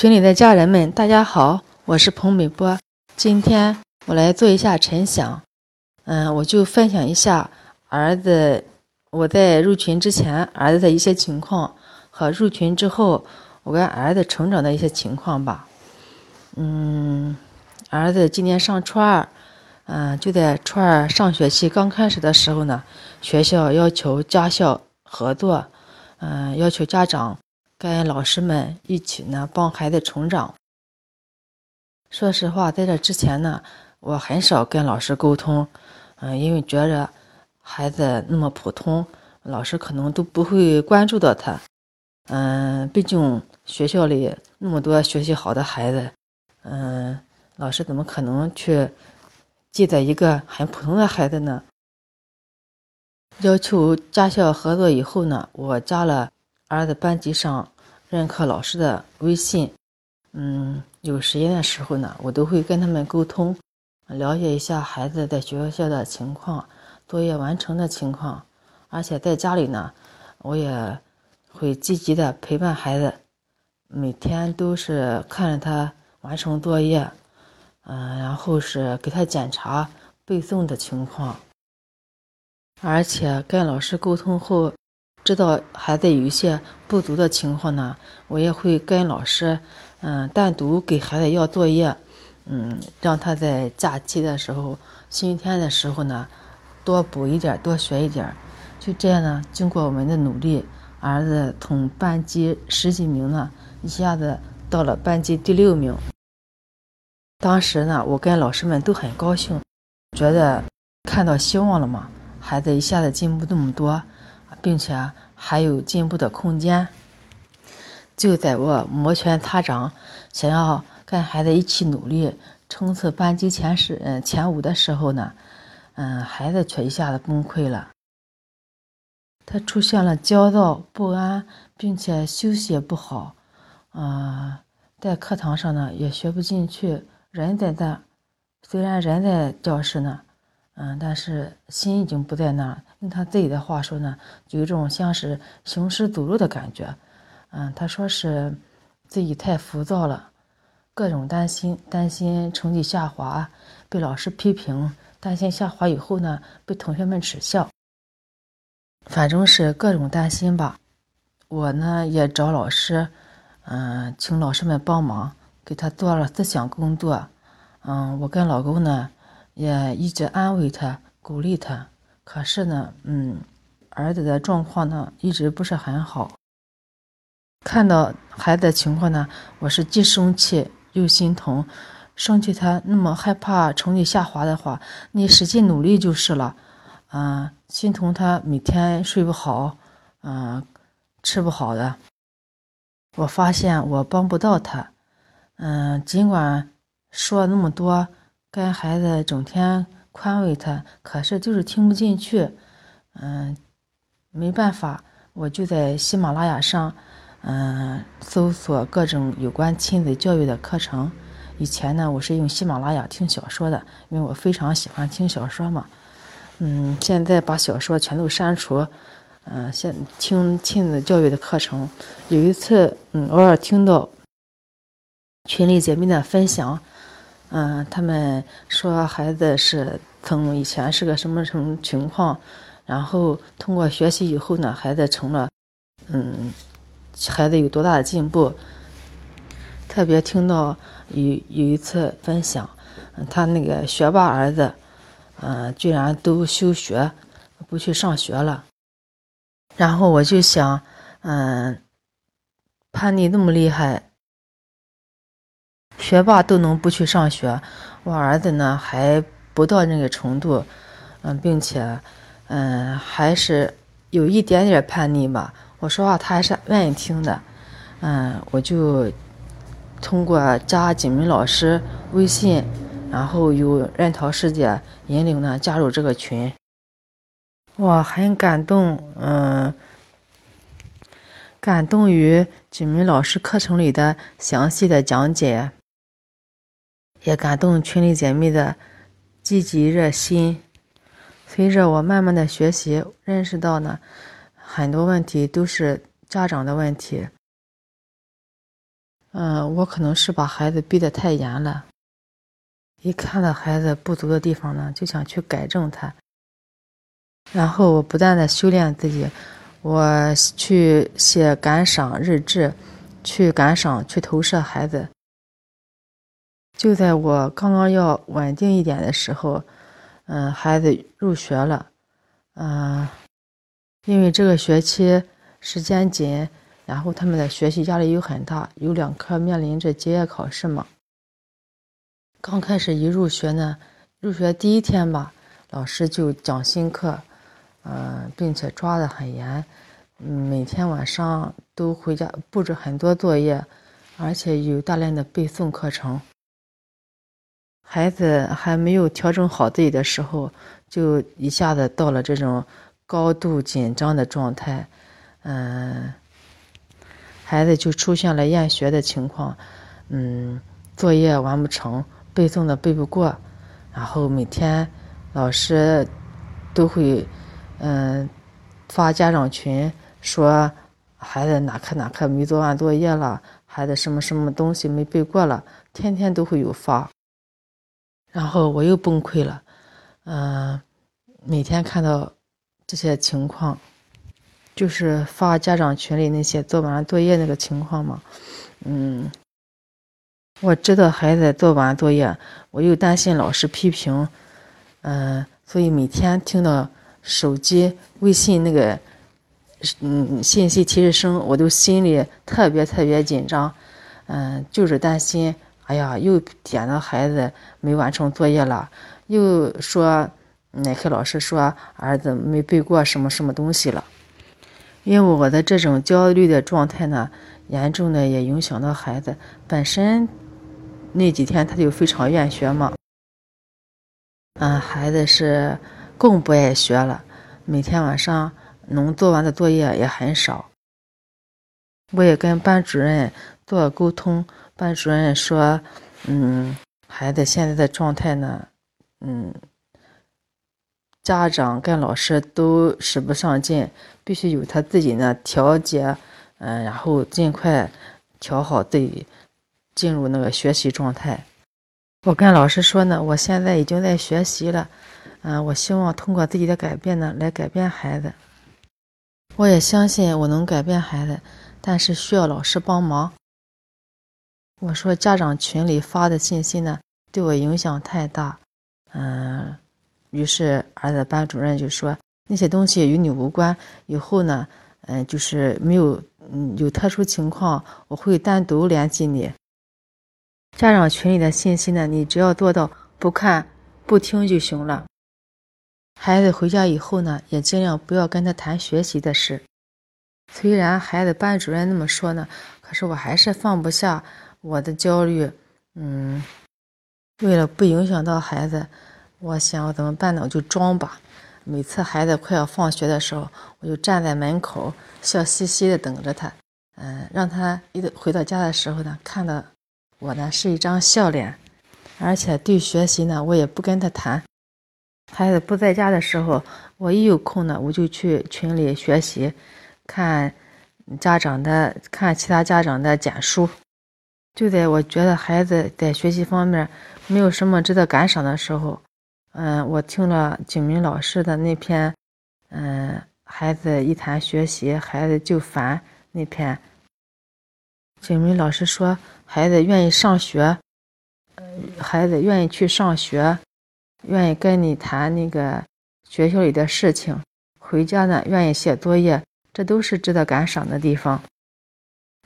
群里的家人们，大家好，我是彭美波。今天我来做一下晨想，嗯，我就分享一下儿子我在入群之前儿子的一些情况和入群之后我跟儿子成长的一些情况吧。嗯，儿子今年上初二，嗯，就在初二上学期刚开始的时候呢，学校要求家校合作，嗯，要求家长。跟老师们一起呢，帮孩子成长。说实话，在这之前呢，我很少跟老师沟通，嗯，因为觉着孩子那么普通，老师可能都不会关注到他。嗯，毕竟学校里那么多学习好的孩子，嗯，老师怎么可能去记得一个很普通的孩子呢？要求家校合作以后呢，我加了。儿子班级上任课老师的微信，嗯，有时间的时候呢，我都会跟他们沟通，了解一下孩子在学校的情况，作业完成的情况，而且在家里呢，我也会积极的陪伴孩子，每天都是看着他完成作业，嗯，然后是给他检查背诵的情况，而且跟老师沟通后。知道孩子有一些不足的情况呢，我也会跟老师，嗯，单独给孩子要作业，嗯，让他在假期的时候、星期天的时候呢，多补一点，多学一点。就这样呢，经过我们的努力，儿子从班级十几名呢，一下子到了班级第六名。当时呢，我跟老师们都很高兴，觉得看到希望了嘛，孩子一下子进步这么多。并且还有进步的空间。就在我摩拳擦掌，想要跟孩子一起努力冲刺班级前十、嗯前五的时候呢，嗯，孩子却一下子崩溃了。他出现了焦躁不安，并且休息也不好，啊，在课堂上呢也学不进去。人在那，虽然人在教室呢。嗯，但是心已经不在那儿。用他自己的话说呢，有一种像是行尸走肉的感觉。嗯，他说是自己太浮躁了，各种担心，担心成绩下滑，被老师批评，担心下滑以后呢被同学们耻笑。反正是各种担心吧。我呢也找老师，嗯，请老师们帮忙，给他做了思想工作。嗯，我跟老公呢。也一直安慰他，鼓励他。可是呢，嗯，儿子的状况呢，一直不是很好。看到孩子的情况呢，我是既生气又心疼。生气他那么害怕成绩下滑的话，你使劲努力就是了。嗯，心疼他每天睡不好，嗯，吃不好的。我发现我帮不到他。嗯，尽管说了那么多。跟孩子整天宽慰他，可是就是听不进去。嗯，没办法，我就在喜马拉雅上，嗯，搜索各种有关亲子教育的课程。以前呢，我是用喜马拉雅听小说的，因为我非常喜欢听小说嘛。嗯，现在把小说全都删除，嗯，现听亲子教育的课程。有一次，嗯，偶尔听到群里姐妹的分享。嗯，他们说孩子是从以前是个什么什么情况，然后通过学习以后呢，孩子成了，嗯，孩子有多大的进步？特别听到有有一次分享，他那个学霸儿子，嗯，居然都休学，不去上学了。然后我就想，嗯，叛逆那么厉害。学霸都能不去上学，我儿子呢还不到那个程度，嗯，并且，嗯，还是有一点点叛逆吧。我说话他还是愿意听的，嗯，我就通过加景明老师微信，然后由任桃师姐引领呢加入这个群，我很感动，嗯，感动于景明老师课程里的详细的讲解。也感动群里姐妹的积极热心。随着我慢慢的学习，认识到呢，很多问题都是家长的问题。嗯，我可能是把孩子逼得太严了，一看到孩子不足的地方呢，就想去改正他。然后我不断的修炼自己，我去写感赏日志，去感赏，去投射孩子。就在我刚刚要稳定一点的时候，嗯，孩子入学了，嗯，因为这个学期时间紧，然后他们的学习压力又很大，有两科面临着结业考试嘛。刚开始一入学呢，入学第一天吧，老师就讲新课，嗯，并且抓得很严，嗯，每天晚上都回家布置很多作业，而且有大量的背诵课程。孩子还没有调整好自己的时候，就一下子到了这种高度紧张的状态，嗯，孩子就出现了厌学的情况，嗯，作业完不成，背诵的背不过，然后每天老师都会嗯发家长群说孩子哪科哪科没做完作业了，孩子什么什么东西没背过了，天天都会有发。然后我又崩溃了，嗯，每天看到这些情况，就是发家长群里那些做完作业那个情况嘛，嗯，我知道孩子做完作业，我又担心老师批评，嗯，所以每天听到手机微信那个嗯信息提示声，我都心里特别特别紧张，嗯，就是担心。哎呀，又点到孩子没完成作业了，又说哪科老师说儿子没背过什么什么东西了。因为我的这种焦虑的状态呢，严重的也影响到孩子本身。那几天他就非常厌学嘛，嗯，孩子是更不爱学了，每天晚上能做完的作业也很少。我也跟班主任做沟通。班主任说：“嗯，孩子现在的状态呢，嗯，家长跟老师都使不上劲，必须由他自己呢调节，嗯，然后尽快调好自己，进入那个学习状态。我跟老师说呢，我现在已经在学习了，嗯，我希望通过自己的改变呢，来改变孩子。我也相信我能改变孩子，但是需要老师帮忙。”我说家长群里发的信息呢，对我影响太大，嗯，于是儿子班主任就说那些东西与你无关，以后呢，嗯，就是没有，嗯，有特殊情况我会单独联系你。家长群里的信息呢，你只要做到不看不听就行了。孩子回家以后呢，也尽量不要跟他谈学习的事。虽然孩子班主任那么说呢，可是我还是放不下。我的焦虑，嗯，为了不影响到孩子，我想我怎么办呢？我就装吧。每次孩子快要放学的时候，我就站在门口，笑嘻嘻的等着他，嗯，让他一回到家的时候呢，看到我呢是一张笑脸，而且对学习呢，我也不跟他谈。孩子不在家的时候，我一有空呢，我就去群里学习，看家长的，看其他家长的简书。就在我觉得孩子在学习方面没有什么值得感赏的时候，嗯，我听了景明老师的那篇，嗯，孩子一谈学习，孩子就烦那篇。景明老师说，孩子愿意上学，孩子愿意去上学，愿意跟你谈那个学校里的事情，回家呢愿意写作业，这都是值得感赏的地方。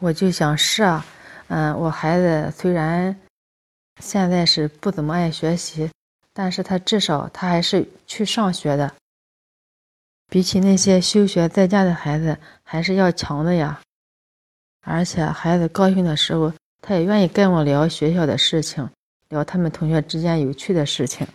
我就想是啊。嗯，我孩子虽然现在是不怎么爱学习，但是他至少他还是去上学的，比起那些休学在家的孩子还是要强的呀。而且孩子高兴的时候，他也愿意跟我聊学校的事情，聊他们同学之间有趣的事情。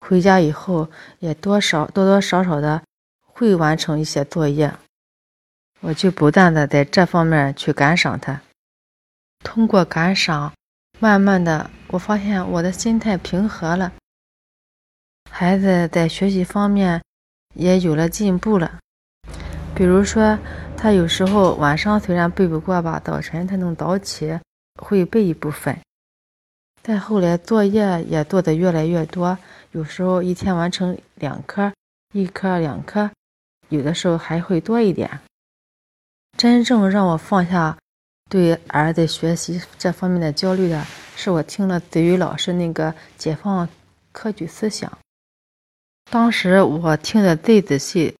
回家以后也多少多多少少的会完成一些作业，我就不断的在这方面去感赏他。通过感赏，慢慢的，我发现我的心态平和了。孩子在学习方面也有了进步了。比如说，他有时候晚上虽然背不过吧，早晨他能早起会背一部分。再后来作业也做的越来越多，有时候一天完成两科，一科两科，有的时候还会多一点。真正让我放下对儿子学习这方面的焦虑的，是我听了子瑜老师那个解放科举思想。当时我听的最仔细、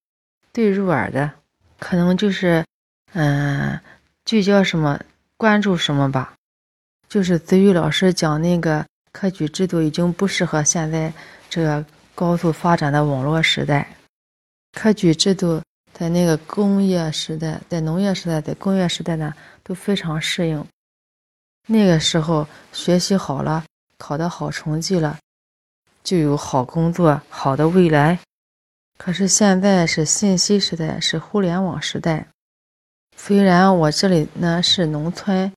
最入耳的，可能就是，嗯，聚焦什么，关注什么吧。就是子瑜老师讲那个科举制度已经不适合现在这个高速发展的网络时代。科举制度在那个工业时代、在农业时代、在工业时代呢都非常适应。那个时候学习好了，考得好成绩了，就有好工作、好的未来。可是现在是信息时代，是互联网时代。虽然我这里呢是农村。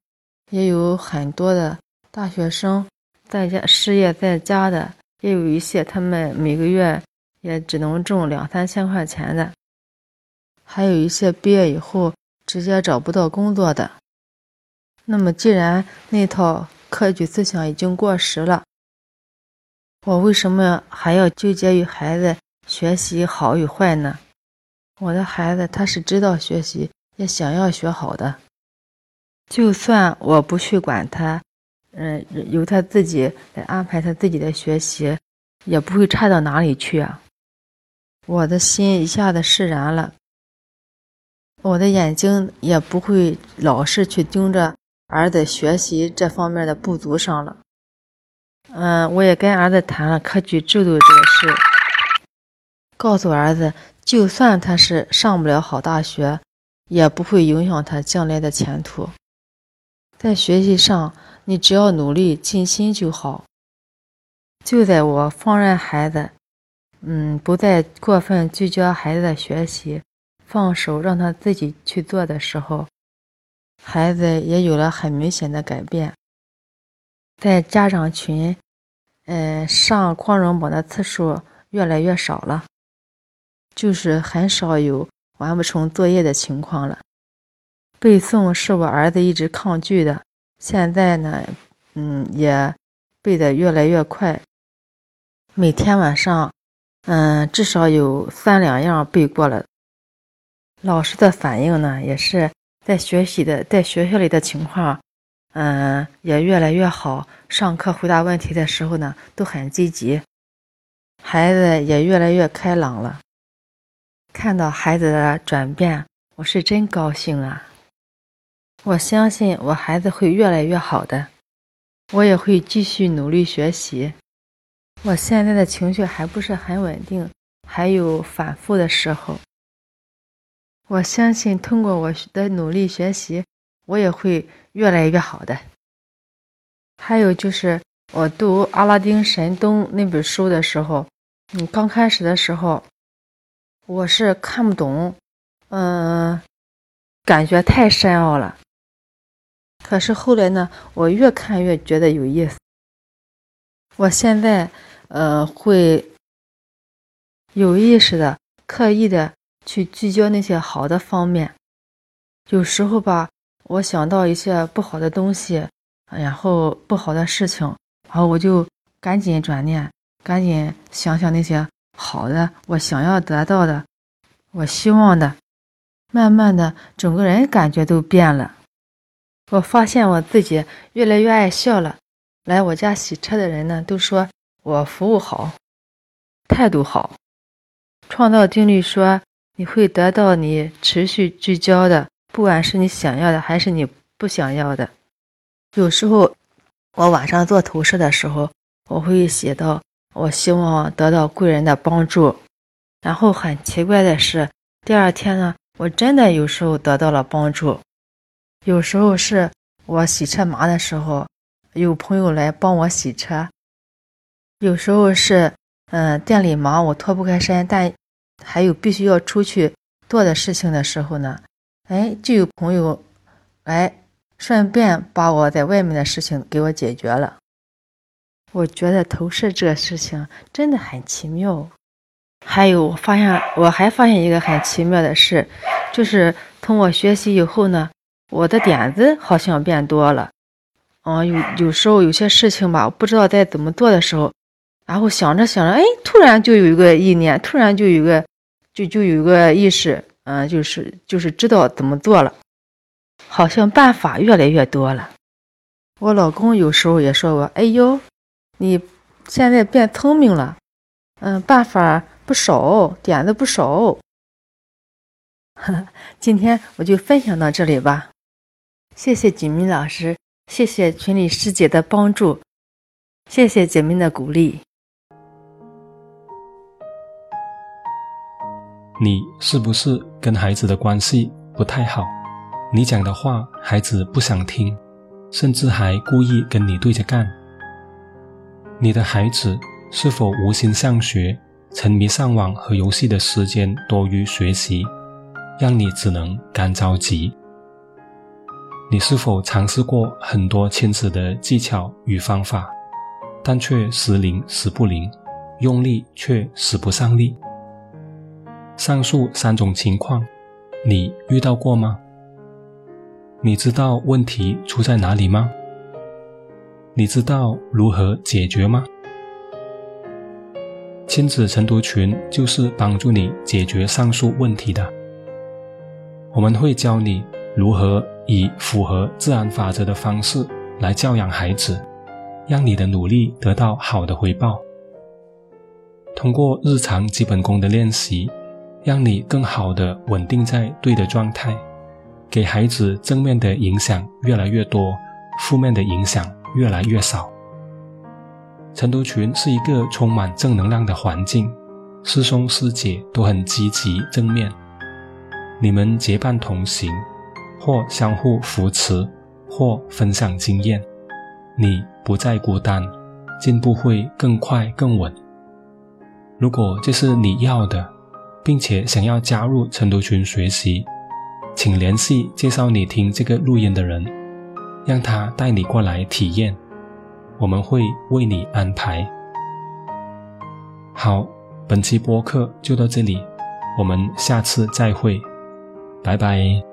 也有很多的大学生在家失业在家的，也有一些他们每个月也只能挣两三千块钱的，还有一些毕业以后直接找不到工作的。那么，既然那套科举思想已经过时了，我为什么还要纠结于孩子学习好与坏呢？我的孩子他是知道学习，也想要学好的。就算我不去管他，嗯，由他自己来安排他自己的学习，也不会差到哪里去啊。我的心一下子释然了，我的眼睛也不会老是去盯着儿子学习这方面的不足上了。嗯，我也跟儿子谈了科举制度这个事，告诉儿子，就算他是上不了好大学，也不会影响他将来的前途。在学习上，你只要努力尽心就好。就在我放任孩子，嗯，不再过分聚焦孩子的学习，放手让他自己去做的时候，孩子也有了很明显的改变。在家长群，嗯，上光荣榜的次数越来越少了，就是很少有完不成作业的情况了。背诵是我儿子一直抗拒的，现在呢，嗯，也背得越来越快。每天晚上，嗯，至少有三两样背过了。老师的反应呢，也是在学习的，在学校里的情况，嗯，也越来越好。上课回答问题的时候呢，都很积极，孩子也越来越开朗了。看到孩子的转变，我是真高兴啊！我相信我孩子会越来越好的，我也会继续努力学习。我现在的情绪还不是很稳定，还有反复的时候。我相信通过我的努力学习，我也会越来越好的。还有就是我读《阿拉丁神灯》那本书的时候，嗯，刚开始的时候我是看不懂，嗯，感觉太深奥了。可是后来呢，我越看越觉得有意思。我现在，呃，会有意识的、刻意的去聚焦那些好的方面。有时候吧，我想到一些不好的东西，然后不好的事情，然后我就赶紧转念，赶紧想想那些好的，我想要得到的，我希望的。慢慢的，整个人感觉都变了。我发现我自己越来越爱笑了。来我家洗车的人呢，都说我服务好，态度好。创造定律说，你会得到你持续聚焦的，不管是你想要的还是你不想要的。有时候我晚上做头饰的时候，我会写到我希望得到贵人的帮助。然后很奇怪的是，第二天呢，我真的有时候得到了帮助。有时候是我洗车忙的时候，有朋友来帮我洗车；有时候是，嗯，店里忙我脱不开身，但还有必须要出去做的事情的时候呢，哎，就有朋友来顺便把我在外面的事情给我解决了。我觉得投射这个事情真的很奇妙。还有，我发现我还发现一个很奇妙的事，就是从我学习以后呢，我的点子好像变多了。嗯，有有时候有些事情吧，不知道该怎么做的时候，然后想着想着，哎，突然就有一个意念，突然就有个，就就有个意识，嗯，就是就是知道怎么做了，好像办法越来越多了。我老公有时候也说我，哎呦，你现在变聪明了，嗯，办法不少，点子不少。今天我就分享到这里吧，谢谢锦明老师，谢谢群里师姐的帮助，谢谢姐妹的鼓励。你是不是跟孩子的关系不太好？你讲的话孩子不想听，甚至还故意跟你对着干？你的孩子是否无心上学，沉迷上网和游戏的时间多于学习？让你只能干着急。你是否尝试过很多亲子的技巧与方法，但却时灵时不灵，用力却使不上力？上述三种情况，你遇到过吗？你知道问题出在哪里吗？你知道如何解决吗？亲子晨读群就是帮助你解决上述问题的。我们会教你如何以符合自然法则的方式来教养孩子，让你的努力得到好的回报。通过日常基本功的练习，让你更好的稳定在对的状态，给孩子正面的影响越来越多，负面的影响越来越少。晨读群是一个充满正能量的环境，师兄师姐都很积极正面。你们结伴同行，或相互扶持，或分享经验，你不再孤单，进步会更快更稳。如果这是你要的，并且想要加入晨读群学习，请联系介绍你听这个录音的人，让他带你过来体验，我们会为你安排。好，本期播客就到这里，我们下次再会。拜拜。